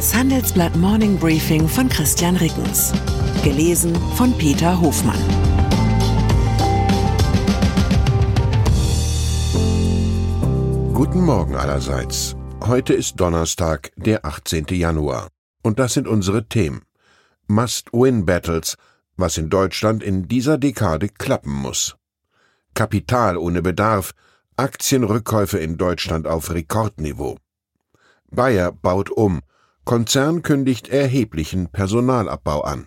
Das Handelsblatt Morning Briefing von Christian Rickens. Gelesen von Peter Hofmann. Guten Morgen allerseits. Heute ist Donnerstag, der 18. Januar. Und das sind unsere Themen. Must-Win-Battles, was in Deutschland in dieser Dekade klappen muss. Kapital ohne Bedarf, Aktienrückkäufe in Deutschland auf Rekordniveau. Bayer baut um, Konzern kündigt erheblichen Personalabbau an.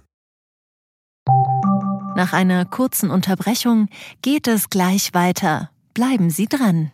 Nach einer kurzen Unterbrechung geht es gleich weiter. Bleiben Sie dran.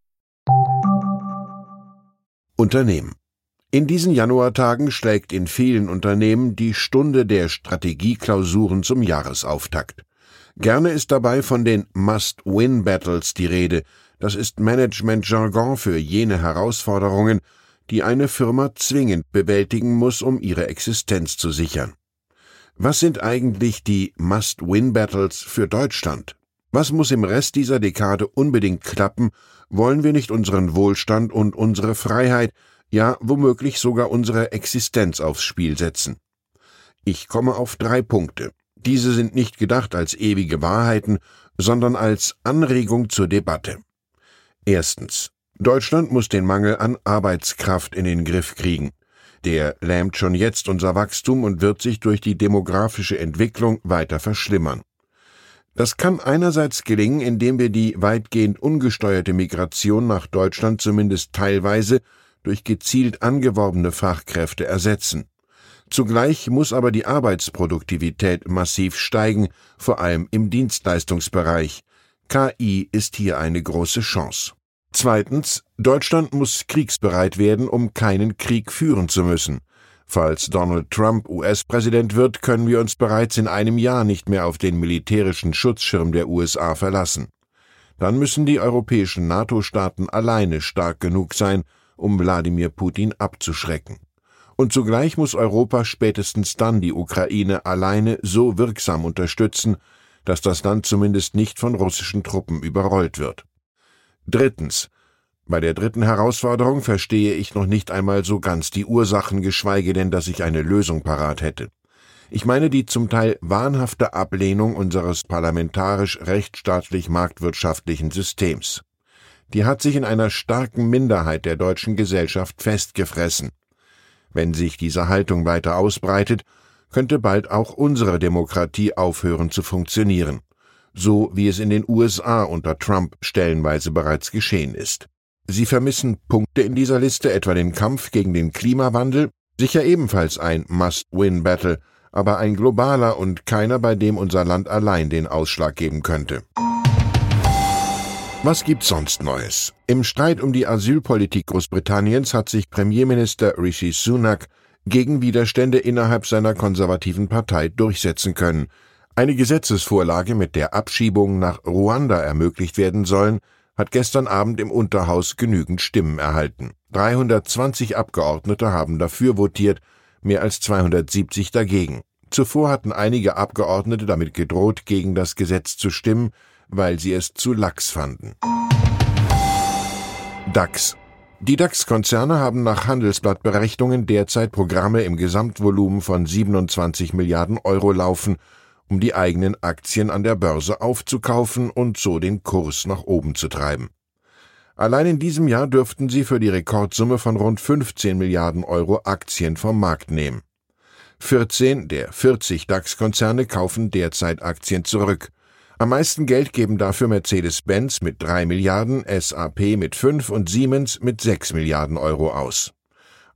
Unternehmen. In diesen Januartagen schlägt in vielen Unternehmen die Stunde der Strategieklausuren zum Jahresauftakt. Gerne ist dabei von den Must-Win-Battles die Rede. Das ist Management-Jargon für jene Herausforderungen, die eine Firma zwingend bewältigen muss, um ihre Existenz zu sichern. Was sind eigentlich die Must-Win-Battles für Deutschland? Was muss im Rest dieser Dekade unbedingt klappen, wollen wir nicht unseren Wohlstand und unsere Freiheit, ja womöglich sogar unsere Existenz aufs Spiel setzen. Ich komme auf drei Punkte. Diese sind nicht gedacht als ewige Wahrheiten, sondern als Anregung zur Debatte. Erstens. Deutschland muss den Mangel an Arbeitskraft in den Griff kriegen. Der lähmt schon jetzt unser Wachstum und wird sich durch die demografische Entwicklung weiter verschlimmern. Das kann einerseits gelingen, indem wir die weitgehend ungesteuerte Migration nach Deutschland zumindest teilweise durch gezielt angeworbene Fachkräfte ersetzen. Zugleich muss aber die Arbeitsproduktivität massiv steigen, vor allem im Dienstleistungsbereich. KI ist hier eine große Chance. Zweitens, Deutschland muss kriegsbereit werden, um keinen Krieg führen zu müssen. Falls Donald Trump US-Präsident wird, können wir uns bereits in einem Jahr nicht mehr auf den militärischen Schutzschirm der USA verlassen. Dann müssen die europäischen NATO-Staaten alleine stark genug sein, um Wladimir Putin abzuschrecken. Und zugleich muss Europa spätestens dann die Ukraine alleine so wirksam unterstützen, dass das Land zumindest nicht von russischen Truppen überrollt wird. Drittens. Bei der dritten Herausforderung verstehe ich noch nicht einmal so ganz die Ursachen, geschweige denn, dass ich eine Lösung parat hätte. Ich meine die zum Teil wahnhafte Ablehnung unseres parlamentarisch-rechtsstaatlich-marktwirtschaftlichen Systems. Die hat sich in einer starken Minderheit der deutschen Gesellschaft festgefressen. Wenn sich diese Haltung weiter ausbreitet, könnte bald auch unsere Demokratie aufhören zu funktionieren so wie es in den USA unter Trump stellenweise bereits geschehen ist. Sie vermissen Punkte in dieser Liste, etwa den Kampf gegen den Klimawandel, sicher ebenfalls ein Must-Win-Battle, aber ein globaler und keiner, bei dem unser Land allein den Ausschlag geben könnte. Was gibt's sonst Neues? Im Streit um die Asylpolitik Großbritanniens hat sich Premierminister Rishi Sunak gegen Widerstände innerhalb seiner konservativen Partei durchsetzen können, eine Gesetzesvorlage, mit der Abschiebungen nach Ruanda ermöglicht werden sollen, hat gestern Abend im Unterhaus genügend Stimmen erhalten. 320 Abgeordnete haben dafür votiert, mehr als 270 dagegen. Zuvor hatten einige Abgeordnete damit gedroht, gegen das Gesetz zu stimmen, weil sie es zu lax fanden. DAX. Die DAX-Konzerne haben nach Handelsblattberechnungen derzeit Programme im Gesamtvolumen von 27 Milliarden Euro laufen um die eigenen Aktien an der Börse aufzukaufen und so den Kurs nach oben zu treiben. Allein in diesem Jahr dürften sie für die Rekordsumme von rund 15 Milliarden Euro Aktien vom Markt nehmen. 14 der 40 DAX-Konzerne kaufen derzeit Aktien zurück. Am meisten Geld geben dafür Mercedes-Benz mit 3 Milliarden, SAP mit 5 und Siemens mit 6 Milliarden Euro aus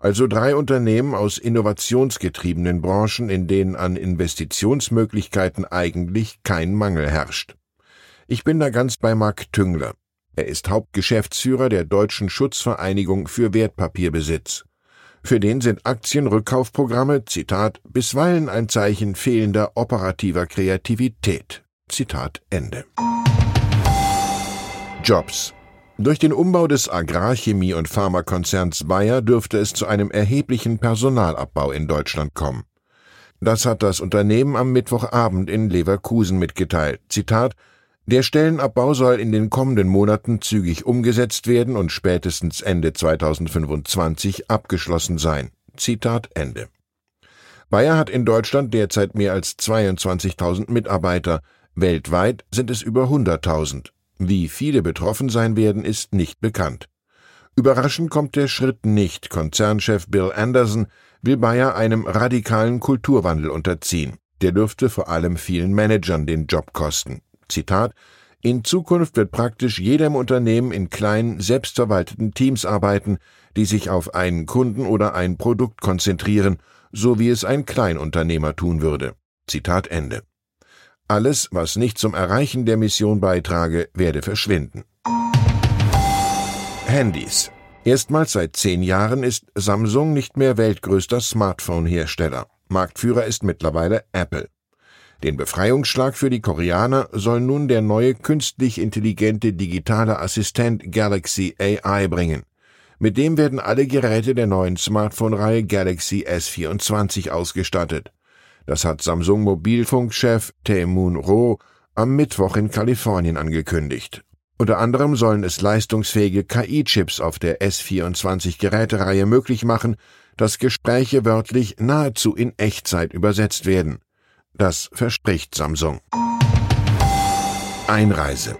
also drei Unternehmen aus innovationsgetriebenen Branchen, in denen an Investitionsmöglichkeiten eigentlich kein Mangel herrscht. Ich bin da ganz bei Marc Tüngler. Er ist Hauptgeschäftsführer der Deutschen Schutzvereinigung für Wertpapierbesitz. Für den sind Aktienrückkaufprogramme, Zitat, bisweilen ein Zeichen fehlender operativer Kreativität. Zitat Ende. Jobs. Durch den Umbau des Agrarchemie- und Pharmakonzerns Bayer dürfte es zu einem erheblichen Personalabbau in Deutschland kommen. Das hat das Unternehmen am Mittwochabend in Leverkusen mitgeteilt. Zitat Der Stellenabbau soll in den kommenden Monaten zügig umgesetzt werden und spätestens Ende 2025 abgeschlossen sein. Zitat Ende. Bayer hat in Deutschland derzeit mehr als 22.000 Mitarbeiter. Weltweit sind es über 100.000. Wie viele betroffen sein werden, ist nicht bekannt. Überraschend kommt der Schritt nicht. Konzernchef Bill Anderson will Bayer einem radikalen Kulturwandel unterziehen. Der dürfte vor allem vielen Managern den Job kosten. Zitat In Zukunft wird praktisch jeder im Unternehmen in kleinen, selbstverwalteten Teams arbeiten, die sich auf einen Kunden oder ein Produkt konzentrieren, so wie es ein Kleinunternehmer tun würde. Zitat Ende. Alles, was nicht zum Erreichen der Mission beitrage, werde verschwinden. Handys. Erstmals seit zehn Jahren ist Samsung nicht mehr weltgrößter Smartphone-Hersteller. Marktführer ist mittlerweile Apple. Den Befreiungsschlag für die Koreaner soll nun der neue künstlich intelligente digitale Assistent Galaxy AI bringen. Mit dem werden alle Geräte der neuen Smartphone-Reihe Galaxy S24 ausgestattet. Das hat Samsung Mobilfunkchef Tae-Moon Ro am Mittwoch in Kalifornien angekündigt. Unter anderem sollen es leistungsfähige KI-Chips auf der S24-Gerätereihe möglich machen, dass Gespräche wörtlich nahezu in Echtzeit übersetzt werden. Das verspricht Samsung. Einreise.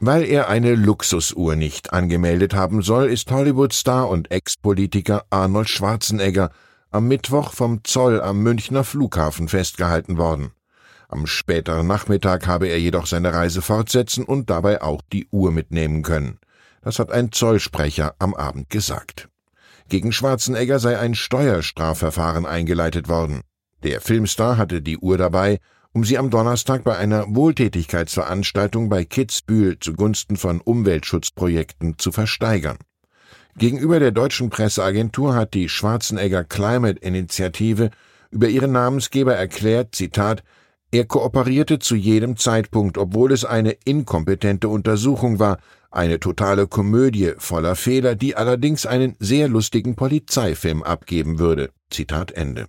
Weil er eine Luxusuhr nicht angemeldet haben soll, ist Hollywood-Star und Ex-Politiker Arnold Schwarzenegger am Mittwoch vom Zoll am Münchner Flughafen festgehalten worden. Am späteren Nachmittag habe er jedoch seine Reise fortsetzen und dabei auch die Uhr mitnehmen können. Das hat ein Zollsprecher am Abend gesagt. Gegen Schwarzenegger sei ein Steuerstrafverfahren eingeleitet worden. Der Filmstar hatte die Uhr dabei, um sie am Donnerstag bei einer Wohltätigkeitsveranstaltung bei Kitzbühel zugunsten von Umweltschutzprojekten zu versteigern. Gegenüber der deutschen Presseagentur hat die Schwarzenegger Climate Initiative über ihren Namensgeber erklärt, Zitat, er kooperierte zu jedem Zeitpunkt, obwohl es eine inkompetente Untersuchung war, eine totale Komödie voller Fehler, die allerdings einen sehr lustigen Polizeifilm abgeben würde. Zitat Ende.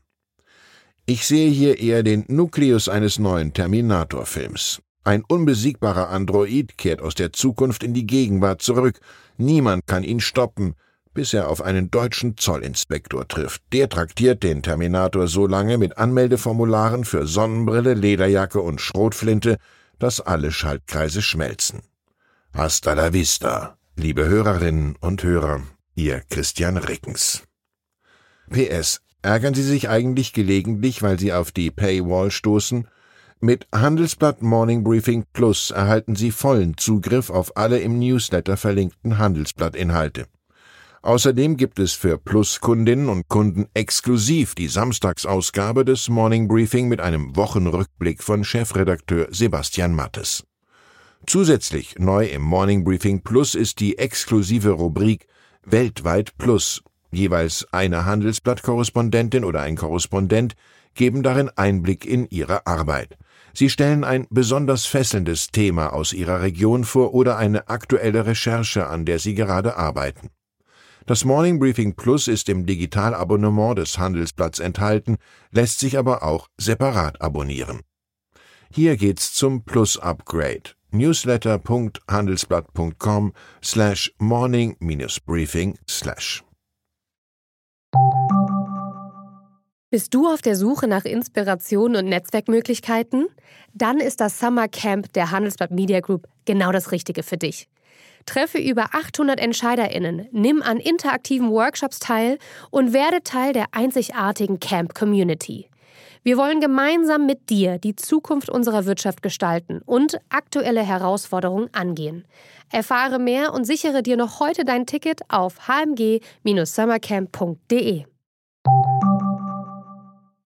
Ich sehe hier eher den Nukleus eines neuen Terminator-Films. Ein unbesiegbarer Android kehrt aus der Zukunft in die Gegenwart zurück. Niemand kann ihn stoppen, bis er auf einen deutschen Zollinspektor trifft. Der traktiert den Terminator so lange mit Anmeldeformularen für Sonnenbrille, Lederjacke und Schrotflinte, dass alle Schaltkreise schmelzen. Hasta la vista, liebe Hörerinnen und Hörer, Ihr Christian Rickens. PS. Ärgern Sie sich eigentlich gelegentlich, weil Sie auf die Paywall stoßen? Mit Handelsblatt Morning Briefing Plus erhalten Sie vollen Zugriff auf alle im Newsletter verlinkten Handelsblatt-Inhalte. Außerdem gibt es für Plus-Kundinnen und Kunden exklusiv die Samstagsausgabe des Morning Briefing mit einem Wochenrückblick von Chefredakteur Sebastian Mattes. Zusätzlich neu im Morning Briefing Plus ist die exklusive Rubrik Weltweit Plus. Jeweils eine Handelsblatt-Korrespondentin oder ein Korrespondent geben darin Einblick in ihre Arbeit. Sie stellen ein besonders fesselndes Thema aus Ihrer Region vor oder eine aktuelle Recherche, an der Sie gerade arbeiten. Das Morning Briefing Plus ist im Digitalabonnement des Handelsblatts enthalten, lässt sich aber auch separat abonnieren. Hier geht's zum Plus Upgrade. newsletter.handelsblatt.com slash morning-briefing slash Bist du auf der Suche nach Inspiration und Netzwerkmöglichkeiten? Dann ist das Summer Camp der Handelsblatt Media Group genau das Richtige für dich. Treffe über 800 EntscheiderInnen, nimm an interaktiven Workshops teil und werde Teil der einzigartigen Camp Community. Wir wollen gemeinsam mit dir die Zukunft unserer Wirtschaft gestalten und aktuelle Herausforderungen angehen. Erfahre mehr und sichere dir noch heute dein Ticket auf hmg-summercamp.de.